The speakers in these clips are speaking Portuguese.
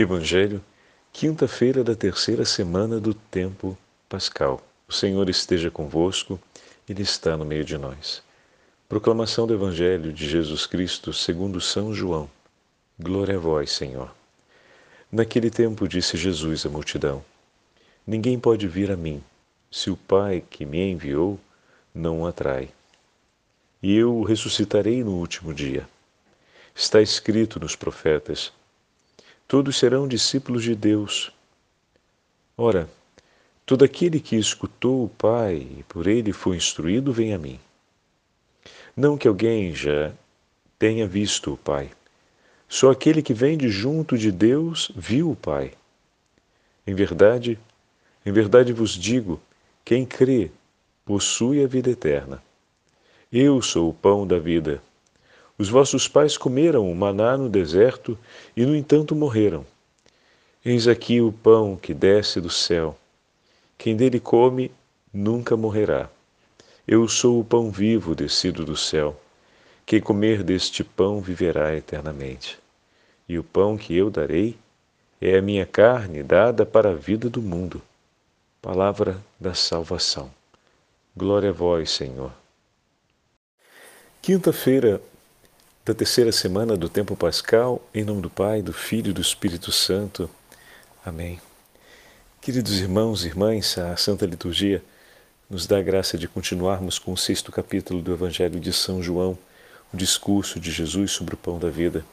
Evangelho, quinta-feira da terceira semana do tempo pascal. O Senhor esteja convosco, Ele está no meio de nós. Proclamação do Evangelho de Jesus Cristo segundo São João. Glória a vós, Senhor. Naquele tempo disse Jesus à multidão: Ninguém pode vir a mim, se o Pai que me enviou não o atrai. E eu o ressuscitarei no último dia. Está escrito nos profetas: todos serão discípulos de Deus. Ora, todo aquele que escutou o Pai e por ele foi instruído, vem a mim. Não que alguém já tenha visto o Pai. Só aquele que vem de junto de Deus viu o Pai. Em verdade, em verdade vos digo, quem crê possui a vida eterna. Eu sou o pão da vida. Os vossos pais comeram o maná no deserto e, no entanto, morreram. Eis aqui o pão que desce do céu. Quem dele come nunca morrerá. Eu sou o pão vivo descido do céu. Quem comer deste pão viverá eternamente. E o pão que eu darei é a minha carne dada para a vida do mundo. Palavra da salvação. Glória a vós, Senhor. Quinta-feira da terceira semana do tempo pascal, em nome do Pai, do Filho e do Espírito Santo. Amém. Queridos irmãos e irmãs, a Santa Liturgia nos dá a graça de continuarmos com o sexto capítulo do Evangelho de São João, o discurso de Jesus sobre o pão da vida.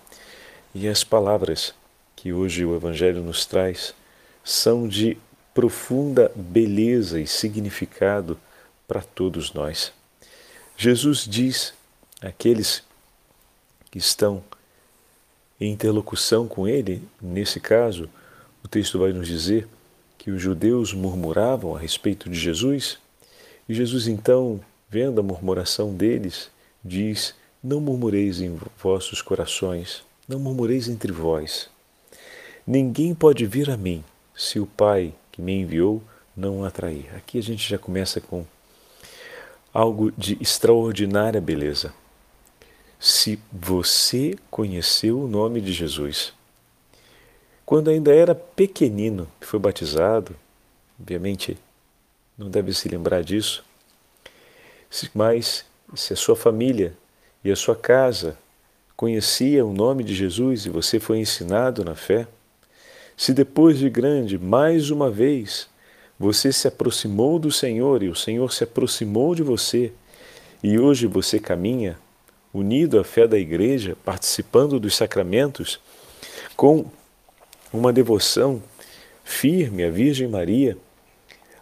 E as palavras que hoje o Evangelho nos traz são de profunda beleza e significado para todos nós. Jesus diz àqueles que estão em interlocução com ele, nesse caso, o texto vai nos dizer que os judeus murmuravam a respeito de Jesus, e Jesus então, vendo a murmuração deles, diz: Não murmureis em vossos corações, não murmureis entre vós. Ninguém pode vir a mim se o Pai que me enviou não o atrair. Aqui a gente já começa com algo de extraordinária beleza se você conheceu o nome de Jesus. Quando ainda era pequenino, foi batizado, obviamente não deve se lembrar disso, mas se a sua família e a sua casa conhecia o nome de Jesus e você foi ensinado na fé, se depois de grande, mais uma vez, você se aproximou do Senhor e o Senhor se aproximou de você e hoje você caminha unido à fé da Igreja, participando dos sacramentos, com uma devoção firme à Virgem Maria,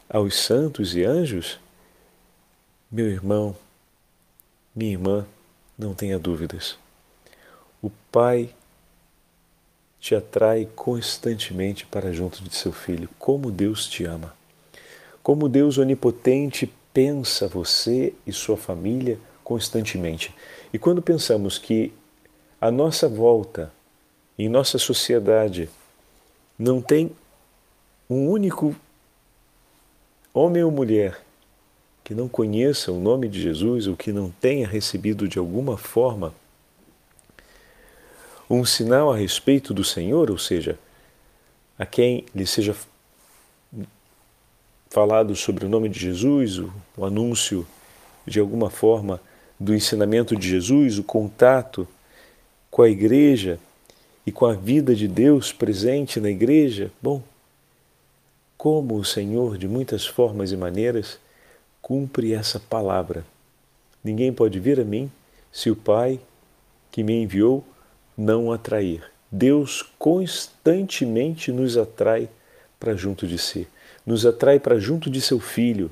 aos santos e anjos, meu irmão, minha irmã, não tenha dúvidas. O Pai te atrai constantemente para junto de seu filho. Como Deus te ama. Como Deus onipotente pensa você e sua família constantemente. E quando pensamos que a nossa volta, em nossa sociedade, não tem um único homem ou mulher que não conheça o nome de Jesus ou que não tenha recebido de alguma forma um sinal a respeito do Senhor, ou seja, a quem lhe seja falado sobre o nome de Jesus, o, anúncio de alguma forma do ensinamento de Jesus, o contato com a igreja e com a vida de Deus presente na igreja, bom, como o Senhor, de muitas formas e maneiras, cumpre essa palavra. Ninguém pode vir a mim se o Pai que me enviou não atrair. Deus constantemente nos atrai para junto de si, nos atrai para junto de seu Filho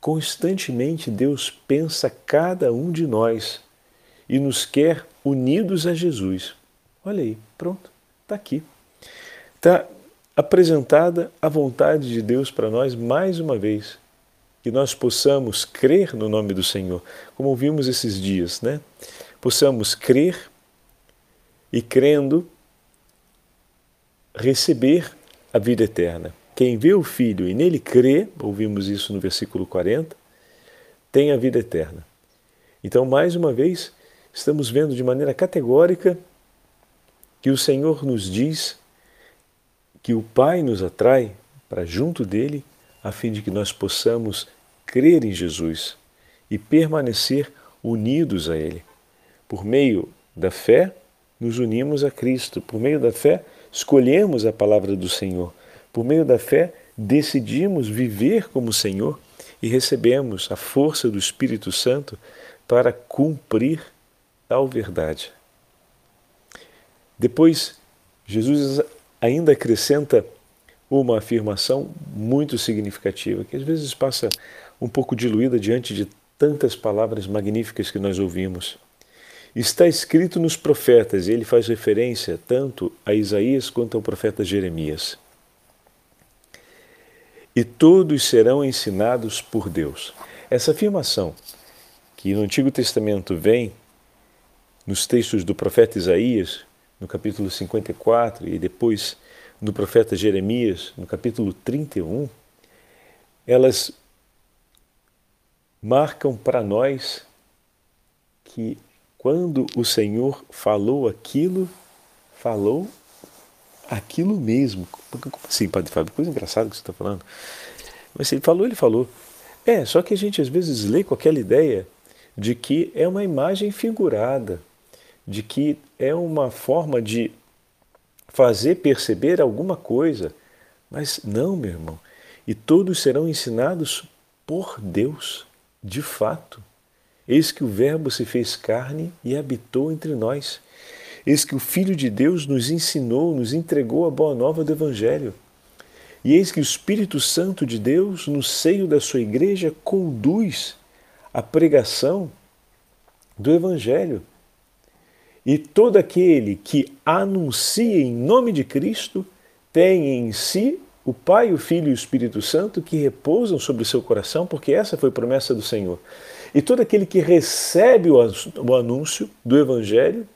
Constantemente Deus pensa cada um de nós e nos quer unidos a Jesus. Olha aí, pronto, está aqui. Está apresentada a vontade de Deus para nós mais uma vez. Que nós possamos crer no nome do Senhor, como vimos esses dias, né? Possamos crer e crendo receber a vida eterna. Quem vê o Filho e nele crê, ouvimos isso no versículo 40, tem a vida eterna. Então, mais uma vez, estamos vendo de maneira categórica que o Senhor nos diz que o Pai nos atrai para junto dele, a fim de que nós possamos crer em Jesus e permanecer unidos a Ele. Por meio da fé, nos unimos a Cristo. Por meio da fé, escolhemos a palavra do Senhor. Por meio da fé, decidimos viver como Senhor e recebemos a força do Espírito Santo para cumprir tal verdade. Depois, Jesus ainda acrescenta uma afirmação muito significativa, que às vezes passa um pouco diluída diante de tantas palavras magníficas que nós ouvimos. Está escrito nos profetas, e ele faz referência tanto a Isaías quanto ao profeta Jeremias. E todos serão ensinados por Deus. Essa afirmação, que no Antigo Testamento vem nos textos do profeta Isaías, no capítulo 54, e depois no profeta Jeremias, no capítulo 31, elas marcam para nós que quando o Senhor falou aquilo, falou aquilo mesmo. Como assim, Padre Fábio? Coisa engraçada que você está falando. Mas se ele falou, ele falou. É, só que a gente às vezes lê com aquela ideia de que é uma imagem figurada, de que é uma forma de fazer perceber alguma coisa. Mas não, meu irmão. E todos serão ensinados por Deus, de fato. Eis que o Verbo se fez carne e habitou entre nós. Eis que o Filho de Deus nos ensinou, nos entregou a boa nova do Evangelho. E eis que o Espírito Santo de Deus, no seio da sua igreja, conduz a pregação do Evangelho. E todo aquele que anuncia em nome de Cristo tem em si o Pai, o Filho e o Espírito Santo que repousam sobre o seu coração, porque essa foi promessa do Senhor. E todo aquele que recebe o anúncio do Evangelho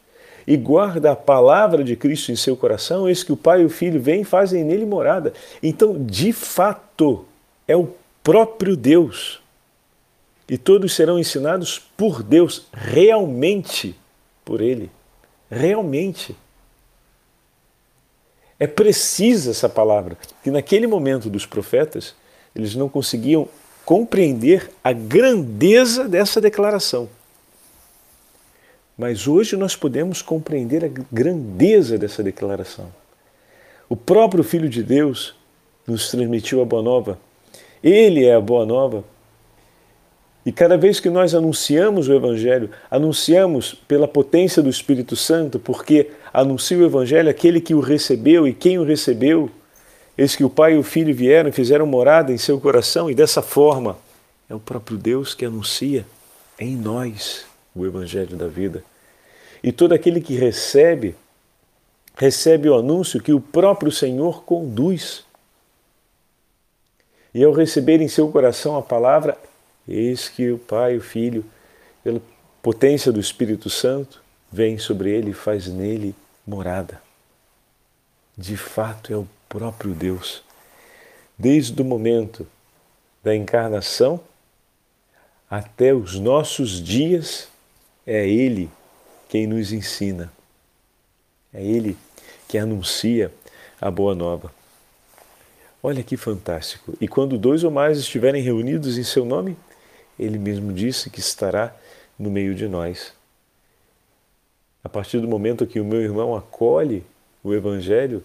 e guarda a palavra de Cristo em seu coração, eis que o Pai e o Filho vêm e fazem nele morada. Então, de fato, é o próprio Deus. E todos serão ensinados por Deus, realmente por Ele realmente. É precisa essa palavra, que naquele momento dos profetas, eles não conseguiam compreender a grandeza dessa declaração. Mas hoje nós podemos compreender a grandeza dessa declaração. O próprio Filho de Deus nos transmitiu a Boa Nova. Ele é a Boa Nova e cada vez que nós anunciamos o Evangelho, anunciamos pela potência do Espírito Santo, porque anuncia o Evangelho aquele que o recebeu e quem o recebeu. Eis que o Pai e o Filho vieram e fizeram morada em seu coração, e dessa forma é o próprio Deus que anuncia em nós o Evangelho da vida. E todo aquele que recebe, recebe o anúncio que o próprio Senhor conduz. E ao receber em seu coração a palavra, Eis que o Pai o Filho, pela potência do Espírito Santo, vem sobre ele e faz nele morada. De fato, é o próprio Deus. Desde o momento da encarnação até os nossos dias, é Ele quem nos ensina. É Ele que anuncia a boa nova. Olha que fantástico! E quando dois ou mais estiverem reunidos em seu nome, ele mesmo disse que estará no meio de nós. A partir do momento que o meu irmão acolhe o Evangelho,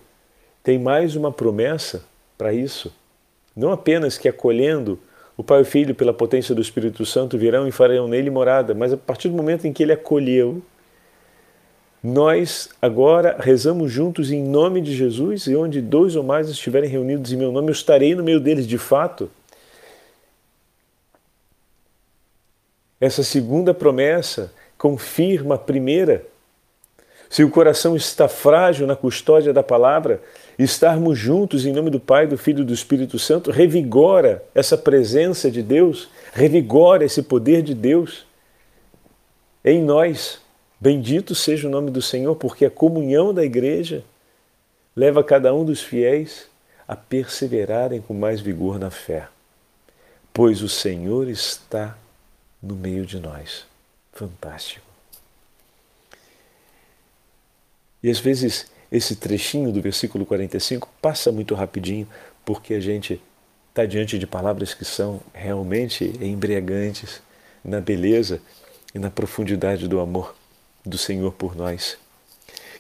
tem mais uma promessa para isso. Não apenas que acolhendo o Pai e o Filho pela potência do Espírito Santo virão e farão nele morada, mas a partir do momento em que ele acolheu, nós agora rezamos juntos em nome de Jesus e onde dois ou mais estiverem reunidos em meu nome, eu estarei no meio deles de fato. Essa segunda promessa confirma a primeira. Se o coração está frágil na custódia da palavra, estarmos juntos em nome do Pai, do Filho e do Espírito Santo revigora essa presença de Deus, revigora esse poder de Deus em nós. Bendito seja o nome do Senhor, porque a comunhão da igreja leva cada um dos fiéis a perseverarem com mais vigor na fé, pois o Senhor está no meio de nós. Fantástico. E às vezes esse trechinho do versículo 45 passa muito rapidinho, porque a gente está diante de palavras que são realmente embriagantes na beleza e na profundidade do amor do Senhor por nós.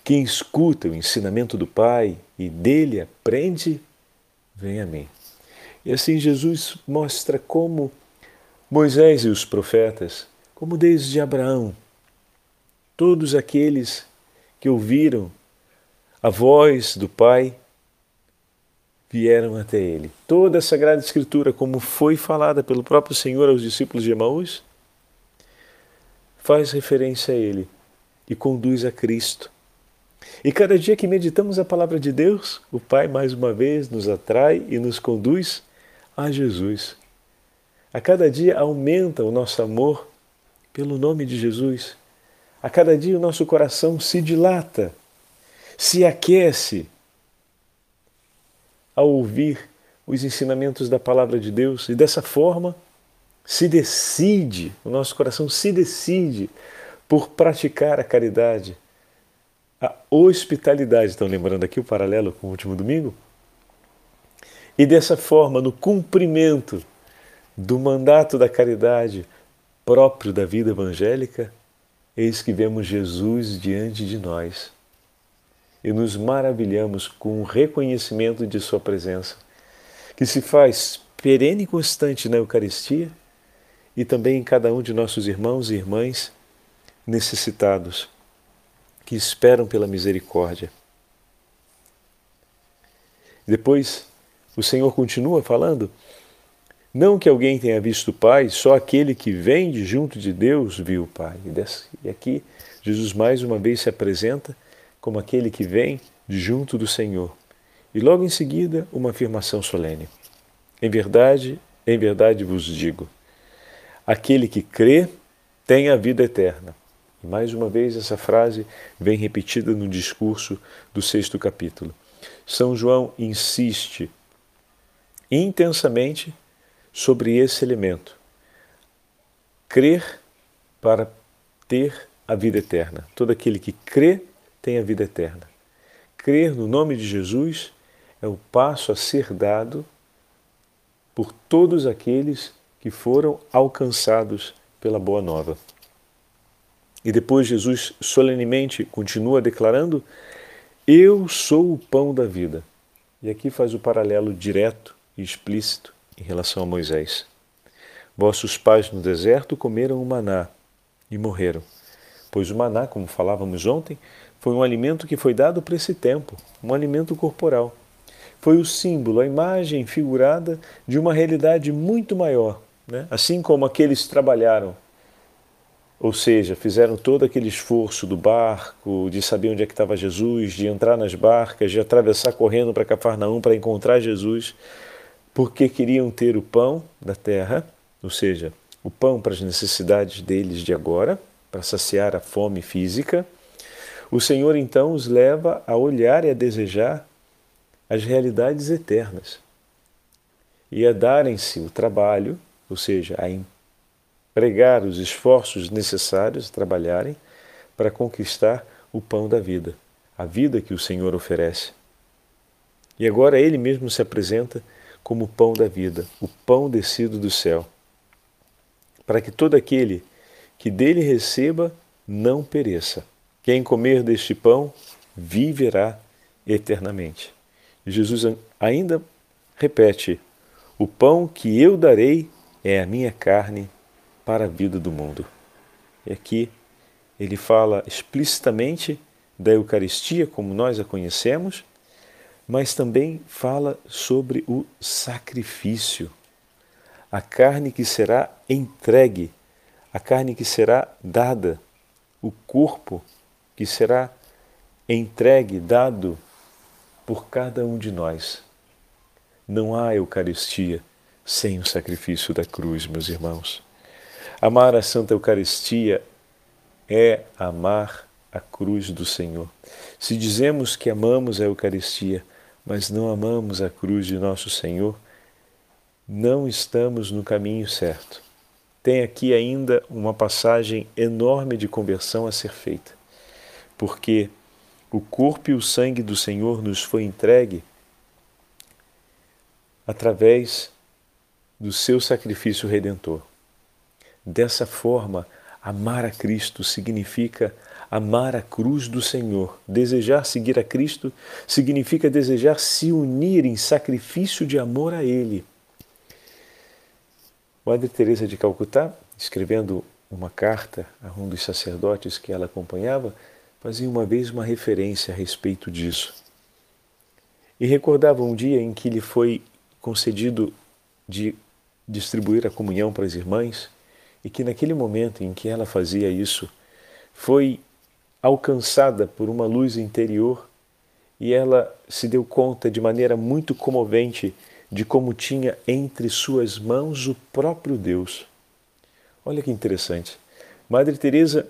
Quem escuta o ensinamento do Pai e dele aprende, vem a mim. E assim Jesus mostra como Moisés e os profetas, como desde Abraão, todos aqueles que ouviram a voz do Pai vieram até ele. Toda a Sagrada Escritura, como foi falada pelo próprio Senhor aos discípulos de Emaús, faz referência a ele e conduz a Cristo. E cada dia que meditamos a palavra de Deus, o Pai mais uma vez nos atrai e nos conduz a Jesus. A cada dia aumenta o nosso amor pelo nome de Jesus. A cada dia o nosso coração se dilata, se aquece ao ouvir os ensinamentos da palavra de Deus e dessa forma se decide, o nosso coração se decide por praticar a caridade, a hospitalidade. Estão lembrando aqui o paralelo com o último domingo? E dessa forma, no cumprimento do mandato da caridade próprio da vida evangélica, eis que vemos Jesus diante de nós e nos maravilhamos com o reconhecimento de Sua presença, que se faz perene e constante na Eucaristia e também em cada um de nossos irmãos e irmãs necessitados que esperam pela misericórdia. Depois, o Senhor continua falando: Não que alguém tenha visto o Pai, só aquele que vem de junto de Deus viu o Pai. E aqui, Jesus mais uma vez se apresenta como aquele que vem de junto do Senhor. E logo em seguida, uma afirmação solene: Em verdade, em verdade vos digo: aquele que crê tem a vida eterna. E mais uma vez essa frase vem repetida no discurso do sexto capítulo. São João insiste intensamente sobre esse elemento. Crer para ter a vida eterna. Todo aquele que crê tem a vida eterna. Crer no nome de Jesus é o passo a ser dado por todos aqueles que foram alcançados pela Boa Nova. E depois Jesus solenemente continua declarando: Eu sou o pão da vida. E aqui faz o paralelo direto e explícito em relação a Moisés. Vossos pais no deserto comeram o maná e morreram, pois o maná, como falávamos ontem, foi um alimento que foi dado para esse tempo, um alimento corporal. Foi o símbolo, a imagem figurada de uma realidade muito maior. Né? Assim como aqueles trabalharam, ou seja, fizeram todo aquele esforço do barco, de saber onde é que estava Jesus, de entrar nas barcas, de atravessar correndo para Cafarnaum para encontrar Jesus, porque queriam ter o pão da terra, ou seja, o pão para as necessidades deles de agora, para saciar a fome física o Senhor então os leva a olhar e a desejar as realidades eternas e a darem-se o trabalho, ou seja, a empregar os esforços necessários trabalharem para conquistar o pão da vida, a vida que o Senhor oferece. E agora ele mesmo se apresenta como o pão da vida, o pão descido do céu, para que todo aquele que dele receba não pereça. Quem comer deste pão viverá eternamente. Jesus ainda repete: O pão que eu darei é a minha carne para a vida do mundo. E aqui ele fala explicitamente da Eucaristia como nós a conhecemos, mas também fala sobre o sacrifício, a carne que será entregue, a carne que será dada, o corpo que será entregue, dado por cada um de nós. Não há Eucaristia sem o sacrifício da cruz, meus irmãos. Amar a Santa Eucaristia é amar a cruz do Senhor. Se dizemos que amamos a Eucaristia, mas não amamos a cruz de nosso Senhor, não estamos no caminho certo. Tem aqui ainda uma passagem enorme de conversão a ser feita porque o corpo e o sangue do Senhor nos foi entregue através do seu sacrifício redentor. Dessa forma, amar a Cristo significa amar a cruz do Senhor. Desejar seguir a Cristo significa desejar se unir em sacrifício de amor a Ele. Madre Teresa de Calcutá, escrevendo uma carta a um dos sacerdotes que ela acompanhava, fazia uma vez uma referência a respeito disso. E recordava um dia em que lhe foi concedido de distribuir a comunhão para as irmãs e que naquele momento em que ela fazia isso, foi alcançada por uma luz interior e ela se deu conta de maneira muito comovente de como tinha entre suas mãos o próprio Deus. Olha que interessante. Madre Teresa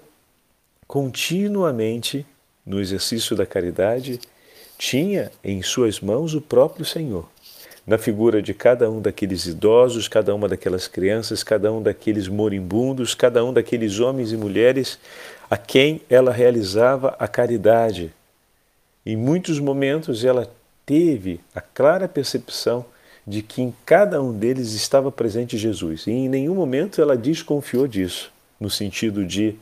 continuamente no exercício da caridade tinha em suas mãos o próprio Senhor na figura de cada um daqueles idosos, cada uma daquelas crianças, cada um daqueles moribundos, cada um daqueles homens e mulheres a quem ela realizava a caridade. Em muitos momentos ela teve a clara percepção de que em cada um deles estava presente Jesus. E em nenhum momento ela desconfiou disso, no sentido de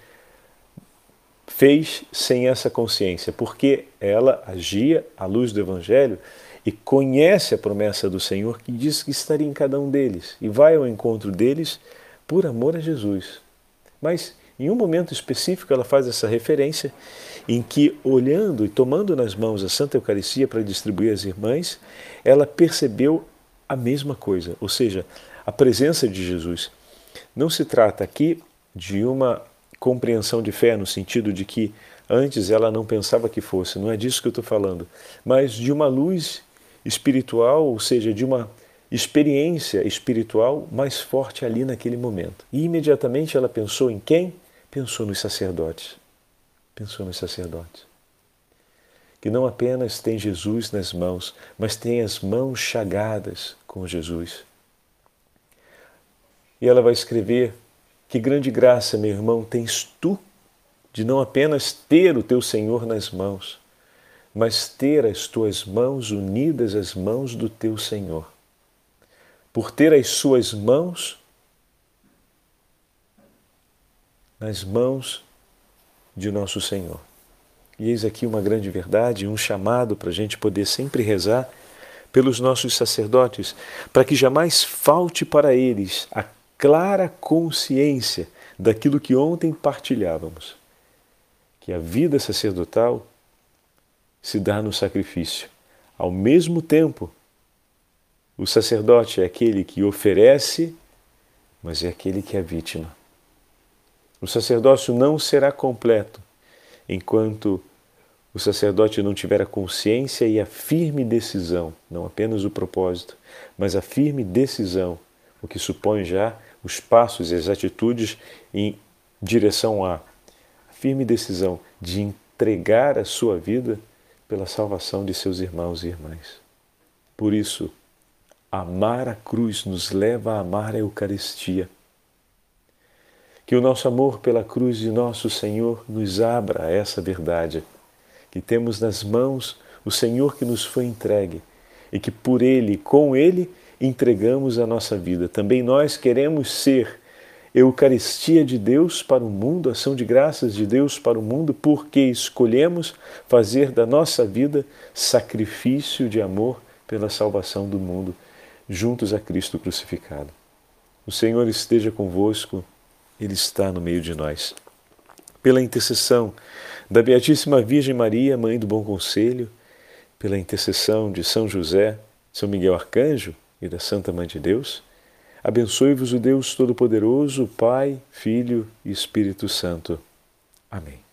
fez sem essa consciência, porque ela agia à luz do Evangelho e conhece a promessa do Senhor que diz que estaria em cada um deles e vai ao encontro deles por amor a Jesus. Mas em um momento específico ela faz essa referência em que, olhando e tomando nas mãos a Santa Eucaristia para distribuir às irmãs, ela percebeu a mesma coisa, ou seja, a presença de Jesus. Não se trata aqui de uma compreensão de fé no sentido de que antes ela não pensava que fosse, não é disso que eu estou falando, mas de uma luz espiritual, ou seja, de uma experiência espiritual mais forte ali naquele momento. E imediatamente ela pensou em quem? Pensou nos sacerdotes. Pensou nos sacerdotes. Que não apenas tem Jesus nas mãos, mas tem as mãos chagadas com Jesus. E ela vai escrever: Que grande graça, meu irmão, tens tu de não apenas ter o teu Senhor nas mãos, mas ter as tuas mãos unidas às mãos do teu Senhor. Por ter as suas mãos nas mãos de nosso Senhor. E eis aqui uma grande verdade, um chamado para a gente poder sempre rezar pelos nossos sacerdotes, para que jamais falte para eles a clara consciência daquilo que ontem partilhávamos, que a vida sacerdotal se dá no sacrifício. Ao mesmo tempo, o sacerdote é aquele que oferece, mas é aquele que é vítima. O sacerdócio não será completo enquanto o sacerdote não tiver a consciência e a firme decisão, não apenas o propósito, mas a firme decisão, o que supõe já os passos e as atitudes em direção à firme decisão de entregar a sua vida pela salvação de seus irmãos e irmãs. Por isso, amar a cruz nos leva a amar a Eucaristia. Que o nosso amor pela cruz de nosso Senhor nos abra a essa verdade, que temos nas mãos o Senhor que nos foi entregue e que por Ele, com Ele, entregamos a nossa vida. Também nós queremos ser Eucaristia de Deus para o mundo, ação de graças de Deus para o mundo, porque escolhemos fazer da nossa vida sacrifício de amor pela salvação do mundo, juntos a Cristo crucificado. O Senhor esteja convosco, Ele está no meio de nós. Pela intercessão da Beatíssima Virgem Maria, Mãe do Bom Conselho, pela intercessão de São José, São Miguel Arcanjo e da Santa Mãe de Deus, Abençoe-vos o Deus Todo-Poderoso, Pai, Filho e Espírito Santo. Amém.